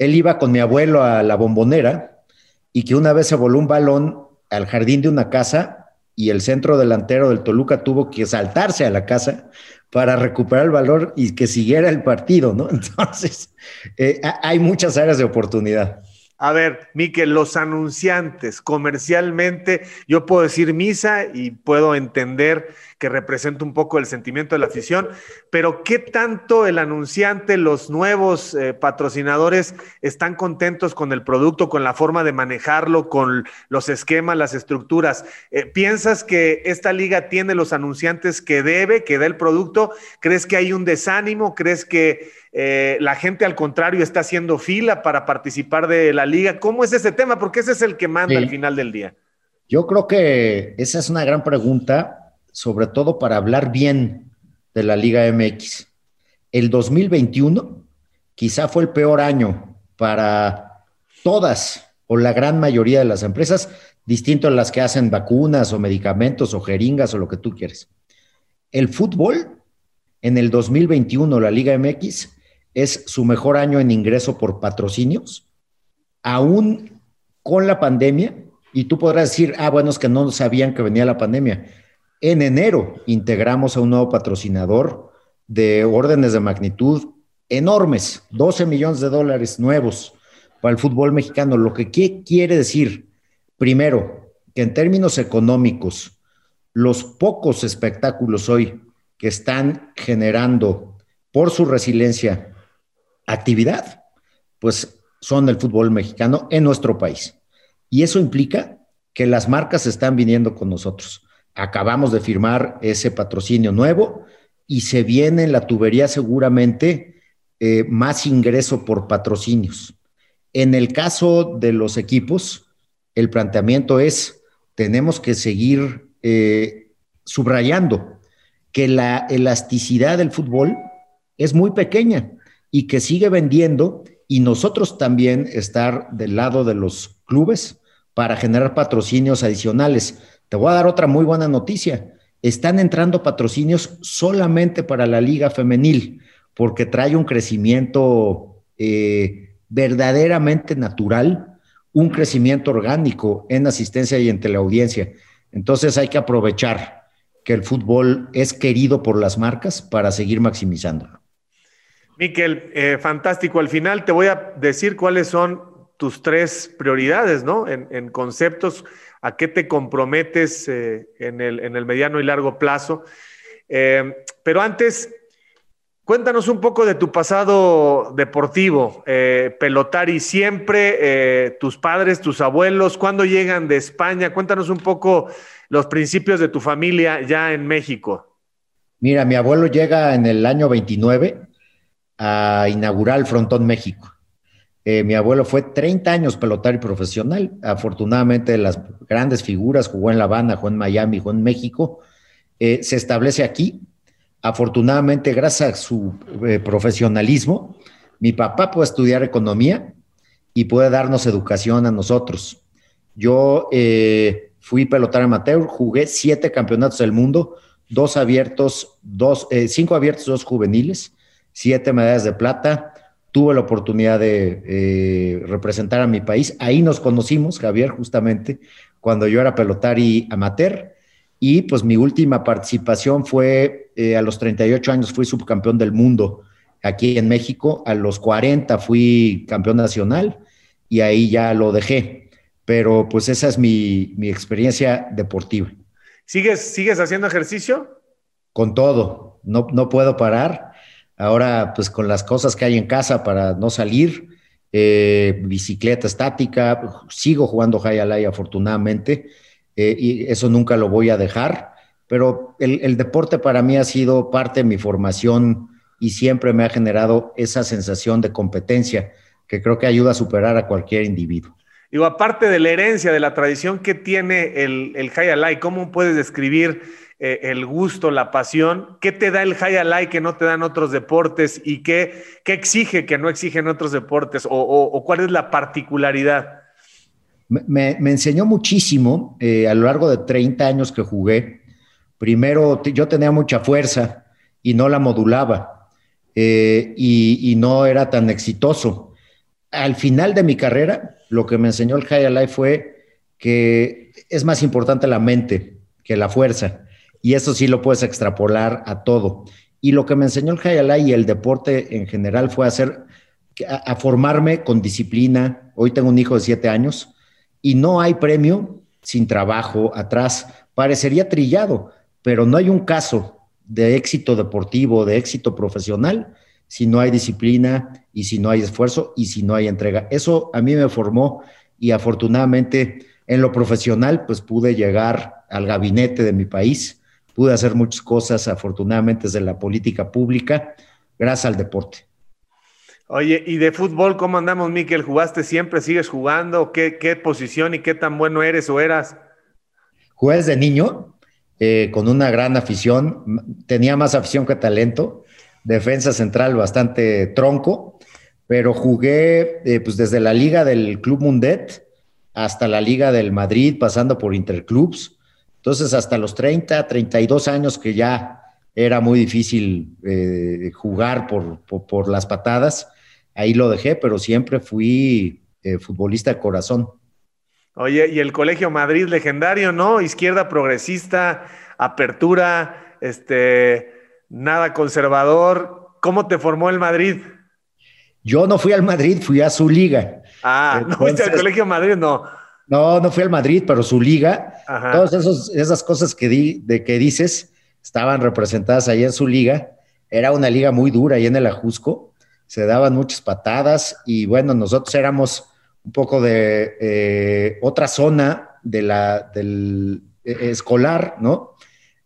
él iba con mi abuelo a la bombonera y que una vez se voló un balón al jardín de una casa y el centro delantero del Toluca tuvo que saltarse a la casa para recuperar el valor y que siguiera el partido, ¿no? Entonces, eh, hay muchas áreas de oportunidad. A ver, Miquel, los anunciantes comercialmente, yo puedo decir misa y puedo entender que representa un poco el sentimiento de la afición, pero ¿qué tanto el anunciante, los nuevos eh, patrocinadores están contentos con el producto, con la forma de manejarlo, con los esquemas, las estructuras? Eh, ¿Piensas que esta liga tiene los anunciantes que debe, que da el producto? ¿Crees que hay un desánimo? ¿Crees que eh, la gente al contrario está haciendo fila para participar de la liga. ¿Cómo es ese tema? Porque ese es el que manda al final del día. Yo creo que esa es una gran pregunta, sobre todo para hablar bien de la Liga MX. El 2021 quizá fue el peor año para todas o la gran mayoría de las empresas, distinto a las que hacen vacunas o medicamentos o jeringas o lo que tú quieres. El fútbol en el 2021, la Liga MX, es su mejor año en ingreso por patrocinios, aún con la pandemia, y tú podrás decir, ah, bueno, es que no sabían que venía la pandemia. En enero integramos a un nuevo patrocinador de órdenes de magnitud enormes, 12 millones de dólares nuevos para el fútbol mexicano, lo que quiere decir, primero, que en términos económicos, los pocos espectáculos hoy que están generando por su resiliencia actividad, pues son el fútbol mexicano en nuestro país. Y eso implica que las marcas están viniendo con nosotros. Acabamos de firmar ese patrocinio nuevo y se viene en la tubería seguramente eh, más ingreso por patrocinios. En el caso de los equipos, el planteamiento es, tenemos que seguir eh, subrayando que la elasticidad del fútbol es muy pequeña y que sigue vendiendo y nosotros también estar del lado de los clubes para generar patrocinios adicionales. Te voy a dar otra muy buena noticia. Están entrando patrocinios solamente para la liga femenil porque trae un crecimiento eh, verdaderamente natural, un crecimiento orgánico en asistencia y en teleaudiencia. Entonces hay que aprovechar que el fútbol es querido por las marcas para seguir maximizándolo. Miquel, eh, fantástico. Al final te voy a decir cuáles son tus tres prioridades, ¿no? En, conceptos, a qué te comprometes eh, en, el, mediano y largo plazo. Eh, pero antes, cuéntanos un poco de tu pasado deportivo, pelotari siempre, tus padres, tus abuelos, ¿cuándo llegan de España? Cuéntanos un poco los principios de tu familia ya en México. Mira, mi abuelo llega en el año 29 a inaugurar el Frontón México. Eh, mi abuelo fue 30 años pelotario profesional. Afortunadamente, las grandes figuras, jugó en La Habana, jugó en Miami, jugó en México. Eh, se establece aquí. Afortunadamente, gracias a su eh, profesionalismo, mi papá puede estudiar economía y puede darnos educación a nosotros. Yo fui pelotario amateur, jugué siete campeonatos del mundo, dos abiertos, dos, cinco abiertos, dos juveniles siete medallas de plata. Tuve la oportunidad de eh, representar a mi país. Ahí nos conocimos, Javier, justamente, cuando yo era pelotari amateur. Y pues mi última participación fue eh, a los 38 años, fui subcampeón del mundo aquí en México. A los 40 fui campeón nacional y ahí ya lo dejé. Pero pues esa es mi, mi experiencia deportiva. ¿Sigues, ¿Sigues haciendo ejercicio? Con todo, no, no puedo parar Ahora, pues con las cosas que hay en casa para no salir, eh, bicicleta estática, sigo jugando high alay afortunadamente, eh, y eso nunca lo voy a dejar, pero el, deporte para mí ha sido parte de mi formación y siempre me ha generado esa sensación de competencia que creo que ayuda a superar a cualquier individuo. Digo, aparte de la herencia, de la tradición que tiene el, el high ¿cómo puedes describir eh, el gusto, la pasión? ¿Qué te da el high alay que no te dan otros deportes y qué, qué exige que no exigen otros deportes o, cuál es la particularidad? Me, enseñó muchísimo eh, a lo largo de 30 años que jugué. Primero, yo tenía mucha fuerza y no la modulaba eh, y, no era tan exitoso. Al final de mi carrera, lo que me enseñó el high alay fue que es más importante la mente que la fuerza y eso sí lo puedes extrapolar a todo. Y lo que me enseñó el Hayalay y el deporte en general fue hacer, a, formarme con disciplina. Hoy tengo un hijo de siete años y no hay premio sin trabajo atrás. Parecería trillado, pero no hay un caso de éxito deportivo, de éxito profesional, si no hay disciplina y si no hay esfuerzo y si no hay entrega. Eso a mí me formó y afortunadamente en lo profesional pues pude llegar al gabinete de mi país pude hacer muchas cosas, afortunadamente, desde la política pública, gracias al deporte. Oye, ¿y de fútbol cómo andamos, Miquel? ¿Jugaste siempre? ¿Sigues jugando? ¿Qué, posición y qué tan bueno eres o eras? Jugué desde niño, eh, con una gran afición. Tenía más afición que talento. Defensa central bastante tronco, pero jugué eh, pues desde la liga del Club Mundet hasta la liga del Madrid, pasando por Interclubs entonces, hasta los 30, 32 años que ya era muy difícil eh, jugar por, las patadas, ahí lo dejé, pero siempre fui eh, futbolista de corazón. Oye, y el Colegio Madrid legendario, ¿no? Izquierda progresista, apertura, este, nada conservador. ¿Cómo te formó el Madrid? Yo no fui al Madrid, fui a su liga. Ah, no fuiste al Colegio Madrid, no. No, no fui al Madrid, pero su liga, todas esas cosas que, di, de que dices estaban representadas ahí en su liga. Era una liga muy dura ahí en el Ajusco, se daban muchas patadas y bueno, nosotros éramos un poco de eh, otra zona de la, del eh, escolar, ¿no?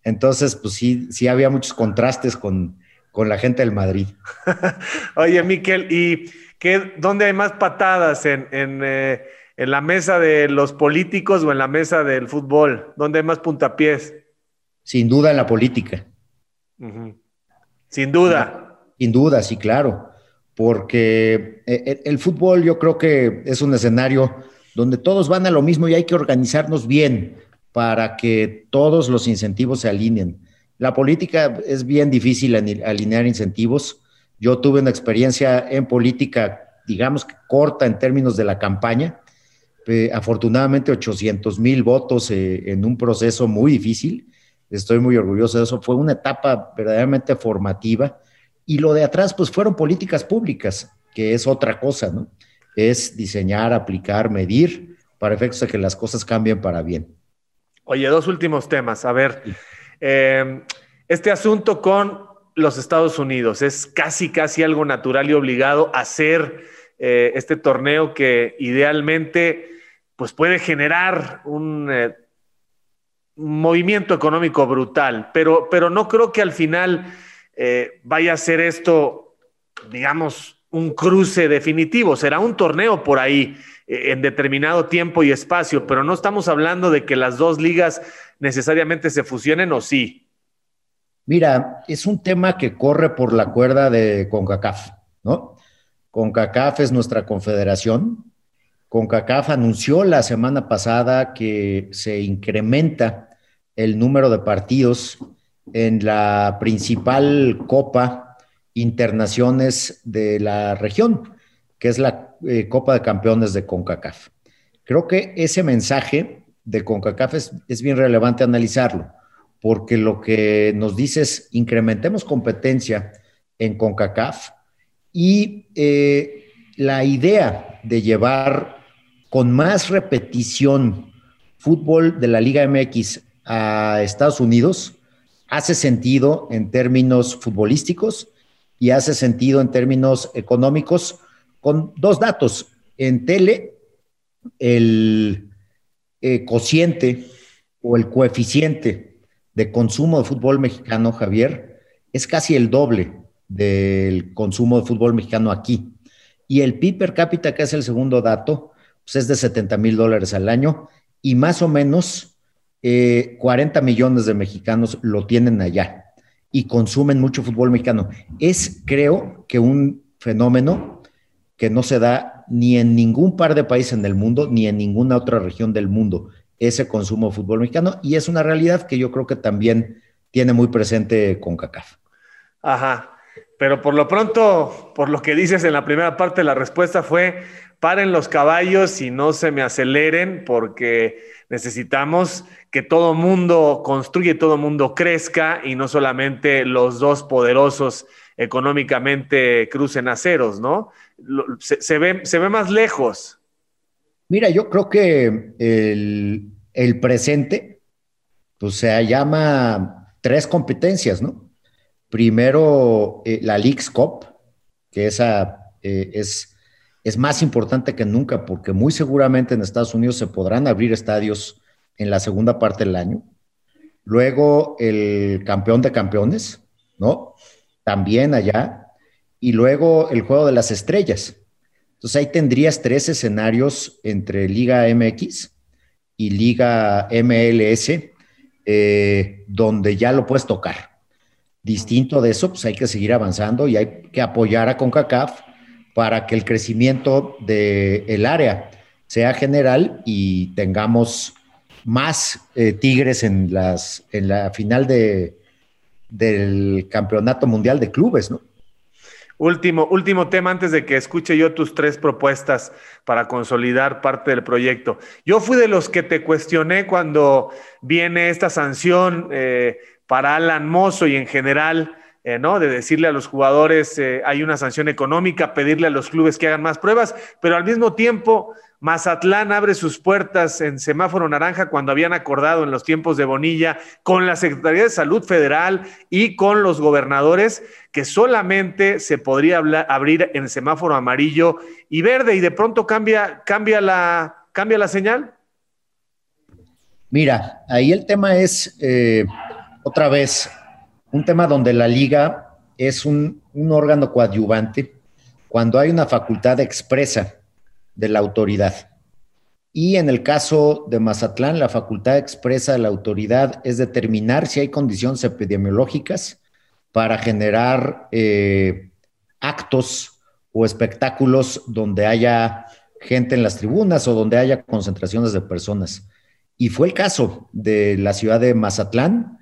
Entonces, pues sí, sí había muchos contrastes con, la gente del Madrid. Oye, Miquel, ¿y qué, dónde hay más patadas? ¿En, en eh, ¿En la mesa de los políticos o en la mesa del fútbol? ¿Dónde hay más puntapiés? Sin duda en la política. Sin duda. Sin duda, sí, claro. Porque eh, el, fútbol yo creo que es un escenario donde todos van a lo mismo y hay que organizarnos bien para que todos los incentivos se alineen. La política es bien difícil alinear incentivos. Yo tuve una experiencia en política, digamos que corta en términos de la campaña, eh, afortunadamente 800 mil votos eh, en un proceso muy difícil estoy muy orgulloso de eso, fue una etapa verdaderamente formativa y lo de atrás pues fueron políticas públicas, que es otra cosa, ¿no? Es diseñar, aplicar, medir para efectos de que las cosas cambien para bien. Oye, dos últimos temas. A ver, eh, este asunto con los Estados Unidos es casi, casi algo natural y obligado hacer eh, este torneo que idealmente pues puede generar un, eh, movimiento económico brutal, pero, pero no creo que al final vaya a ser esto, digamos, un cruce definitivo, será un torneo por ahí eh, en determinado tiempo y espacio, pero no estamos hablando de que las dos ligas necesariamente se fusionen o sí. Mira, es un tema que corre por la cuerda de CONCACAF, ¿no? CONCACAF es nuestra confederación. CONCACAF anunció la semana pasada que se incrementa el número de partidos en la principal copa internaciones de la región, que es la eh, Copa de Campeones de CONCACAF. Creo que ese mensaje de CONCACAF es, bien relevante analizarlo, porque lo que nos dice es incrementemos competencia en CONCACAF y eh, la idea de llevar con más repetición fútbol de la Liga MX a Estados Unidos hace sentido en términos futbolísticos y hace sentido en términos económicos con dos datos. En tele, el eh, cociente o el coeficiente de consumo de fútbol mexicano, Javier, es casi el doble del consumo de fútbol mexicano aquí. Y el PIB per cápita, que es el segundo dato, pues es de 70 mil dólares al año y más o menos 40 eh, millones de mexicanos lo tienen allá y consumen mucho fútbol mexicano. Es, creo, que un fenómeno que no se da ni en ningún par de países en el mundo, ni en ninguna otra región del mundo, ese consumo de fútbol mexicano. Y es una realidad que yo creo que también tiene muy presente con CACAF. Ajá. Pero por lo pronto, por lo que dices en la primera parte, la respuesta fue, paren los caballos y no se me aceleren porque necesitamos que todo mundo construya, todo mundo crezca y no solamente los dos poderosos económicamente crucen aceros, ¿no? Se, ve, se ve más lejos. Mira, yo creo que el, presente, pues se llama tres competencias, ¿no? Primero, eh, la League's Cup, que esa eh, es, es más importante que nunca, porque muy seguramente en Estados Unidos se podrán abrir estadios en la segunda parte del año. Luego, el campeón de campeones, ¿no? también allá, y luego el juego de las estrellas. Entonces ahí tendrías tres escenarios entre Liga MX y Liga MLS, eh, donde ya lo puedes tocar. Distinto de eso, pues hay que seguir avanzando y hay que apoyar a CONCACAF para que el crecimiento del área sea general y tengamos más eh, Tigres en, las, en la final de, del Campeonato Mundial de Clubes, ¿no? Último, último tema antes de que escuche yo tus tres propuestas para consolidar parte del proyecto. Yo fui de los que te cuestioné cuando viene esta sanción eh, para Alan Mozo y en general, eh, ¿no? De decirle a los jugadores eh, hay una sanción económica, pedirle a los clubes que hagan más pruebas, pero al mismo tiempo Mazatlán abre sus puertas en semáforo naranja cuando habían acordado en los tiempos de Bonilla con la Secretaría de Salud Federal y con los gobernadores que solamente se podría abrir en semáforo amarillo y verde y de pronto cambia, cambia, la, cambia la señal. Mira, ahí el tema es eh, otra vez un tema donde la liga es un, órgano coadyuvante cuando hay una facultad expresa de la autoridad. Y en el caso de Mazatlán, la facultad expresa de la autoridad es determinar si hay condiciones epidemiológicas para generar eh, actos o espectáculos donde haya gente en las tribunas o donde haya concentraciones de personas. Y fue el caso de la ciudad de Mazatlán.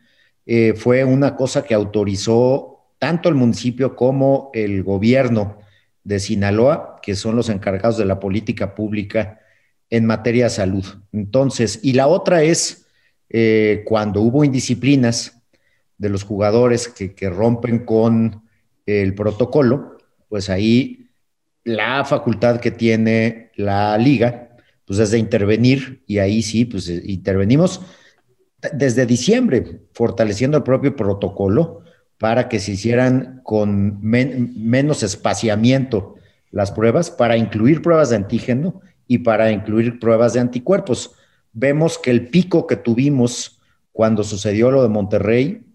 Eh, fue una cosa que autorizó tanto el municipio como el gobierno de Sinaloa, que son los encargados de la política pública en materia de salud. Entonces, y la otra es eh, cuando hubo indisciplinas de los jugadores que, que rompen con el protocolo, pues ahí la facultad que tiene la liga, pues es de intervenir y ahí sí, pues intervenimos desde diciembre, fortaleciendo el propio protocolo para que se hicieran con menos espaciamiento las pruebas, para incluir pruebas de antígeno y para incluir pruebas de anticuerpos. Vemos que el pico que tuvimos cuando sucedió lo de Monterrey,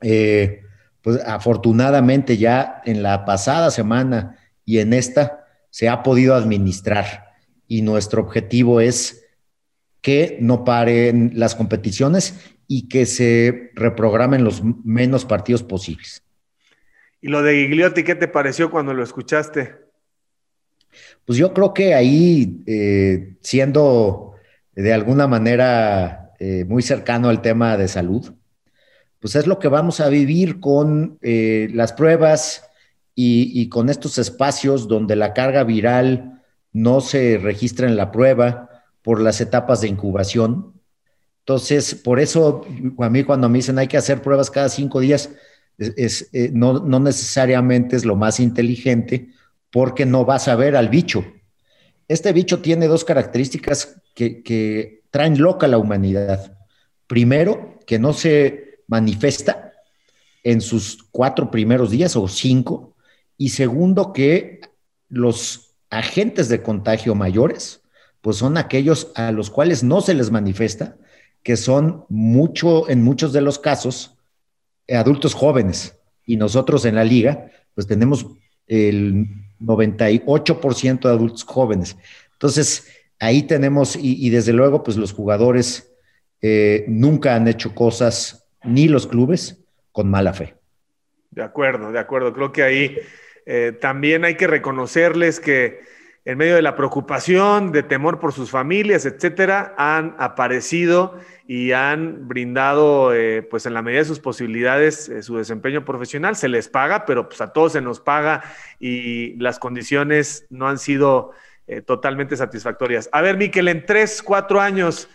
eh, pues afortunadamente ya en la pasada semana y en esta se ha podido administrar y nuestro objetivo es que no paren las competiciones y que se reprogramen los menos partidos posibles. ¿Y lo de Gigliotti qué te pareció cuando lo escuchaste? Pues yo creo que ahí, eh, siendo de alguna manera eh, muy cercano al tema de salud, pues es lo que vamos a vivir con eh, las pruebas y, y, con estos espacios donde la carga viral no se registra en la prueba, por las etapas de incubación. Entonces, por eso a mí cuando me dicen hay que hacer pruebas cada cinco días, es, eh, no, no, necesariamente es lo más inteligente porque no vas a ver al bicho. Este bicho tiene dos características que, que traen loca a la humanidad. Primero, que no se manifiesta en sus cuatro primeros días o cinco. Y segundo, que los agentes de contagio mayores pues son aquellos a los cuales no se les manifiesta, que son mucho, en muchos de los casos, adultos jóvenes. Y nosotros en la liga, pues tenemos el 98% de adultos jóvenes. Entonces, ahí tenemos, y, desde luego, pues los jugadores eh, nunca han hecho cosas, ni los clubes, con mala fe. De acuerdo, de acuerdo. Creo que ahí eh, también hay que reconocerles que en medio de la preocupación, de temor por sus familias, etcétera, han aparecido y han brindado, eh, pues en la medida de sus posibilidades, eh, su desempeño profesional. Se les paga, pero pues a todos se nos paga y las condiciones no han sido eh, totalmente satisfactorias. A ver, Miquel, en tres, cuatro años,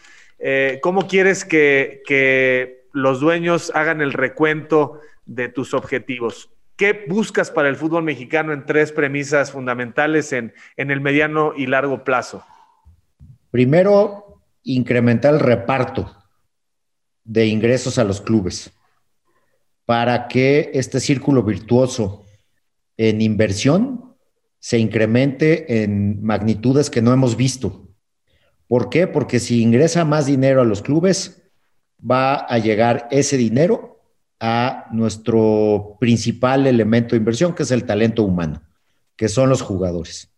¿cómo quieres que los dueños hagan el recuento de tus objetivos? ¿Qué buscas para el fútbol mexicano en tres premisas fundamentales en, el mediano y largo plazo? Primero, incrementar el reparto de ingresos a los clubes para que este círculo virtuoso en inversión se incremente en magnitudes que no hemos visto. ¿Por qué? Porque si ingresa más dinero a los clubes, va a llegar ese dinero a nuestro principal elemento de inversión, que es el talento humano, que son los jugadores.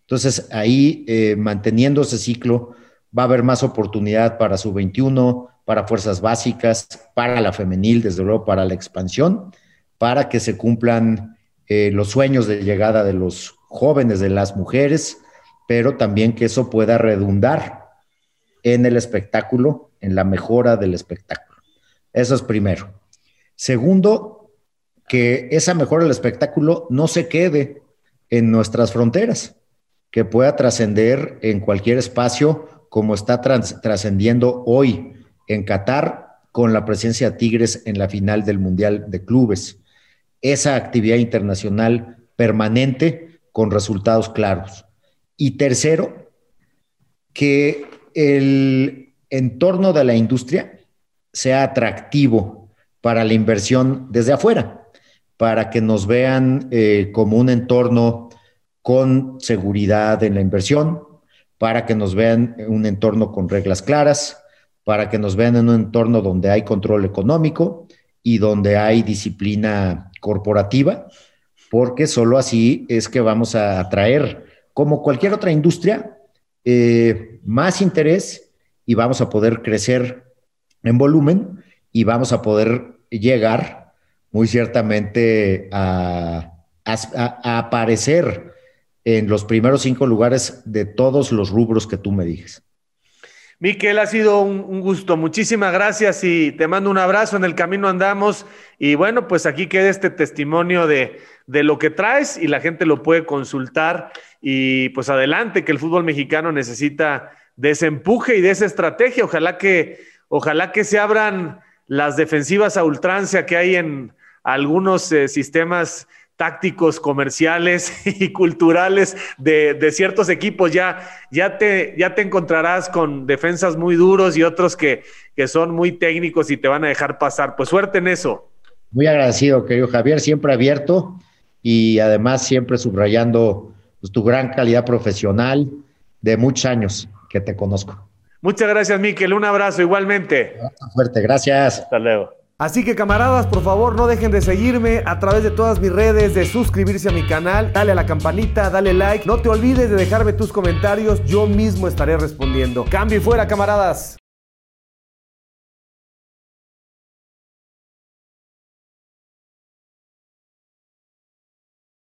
Entonces, ahí, eh, manteniendo ese ciclo, va a haber más oportunidad para su 21, para fuerzas básicas, para la femenil, desde luego para la expansión, para que se cumplan eh, los sueños de llegada de los jóvenes, de las mujeres, pero también que eso pueda redundar en el espectáculo, en la mejora del espectáculo. Eso es primero. Segundo, que esa mejora del espectáculo no se quede en nuestras fronteras, que pueda trascender en cualquier espacio como está trascendiendo hoy en Qatar con la presencia de Tigres en la final del Mundial de Clubes. Esa actividad internacional permanente con resultados claros. Y tercero, que el entorno de la industria sea atractivo para la inversión desde afuera, para que nos vean eh, como un entorno con seguridad en la inversión, para que nos vean un entorno con reglas claras, para que nos vean en un entorno donde hay control económico y donde hay disciplina corporativa, porque solo así es que vamos a atraer, como cualquier otra industria, eh, más interés y vamos a poder crecer en volumen y vamos a poder llegar muy ciertamente a, aparecer en los primeros cinco lugares de todos los rubros que tú me dijes. Miquel, ha sido un, gusto. Muchísimas gracias y te mando un abrazo. En el camino andamos. Y bueno, pues aquí queda este testimonio de, de, lo que traes y la gente lo puede consultar. Y pues adelante, que el fútbol mexicano necesita de ese empuje y de esa estrategia. Ojalá que Ojalá que se abran las defensivas a ultrancia que hay en algunos eh, sistemas tácticos, comerciales y culturales de, ciertos equipos. Ya, ya, te, ya te encontrarás con defensas muy duros y otros que, que son muy técnicos y te van a dejar pasar. Pues suerte en eso. Muy agradecido, querido Javier, siempre abierto y además siempre subrayando pues, tu gran calidad profesional de muchos años que te conozco. Muchas gracias, Miquel. Un abrazo igualmente. Fuerte, gracias. Hasta luego. Así que camaradas, por favor no dejen de seguirme a través de todas mis redes, de suscribirse a mi canal, dale a la campanita, dale like, no te olvides de dejarme tus comentarios, yo mismo estaré respondiendo. Cambio y fuera, camaradas.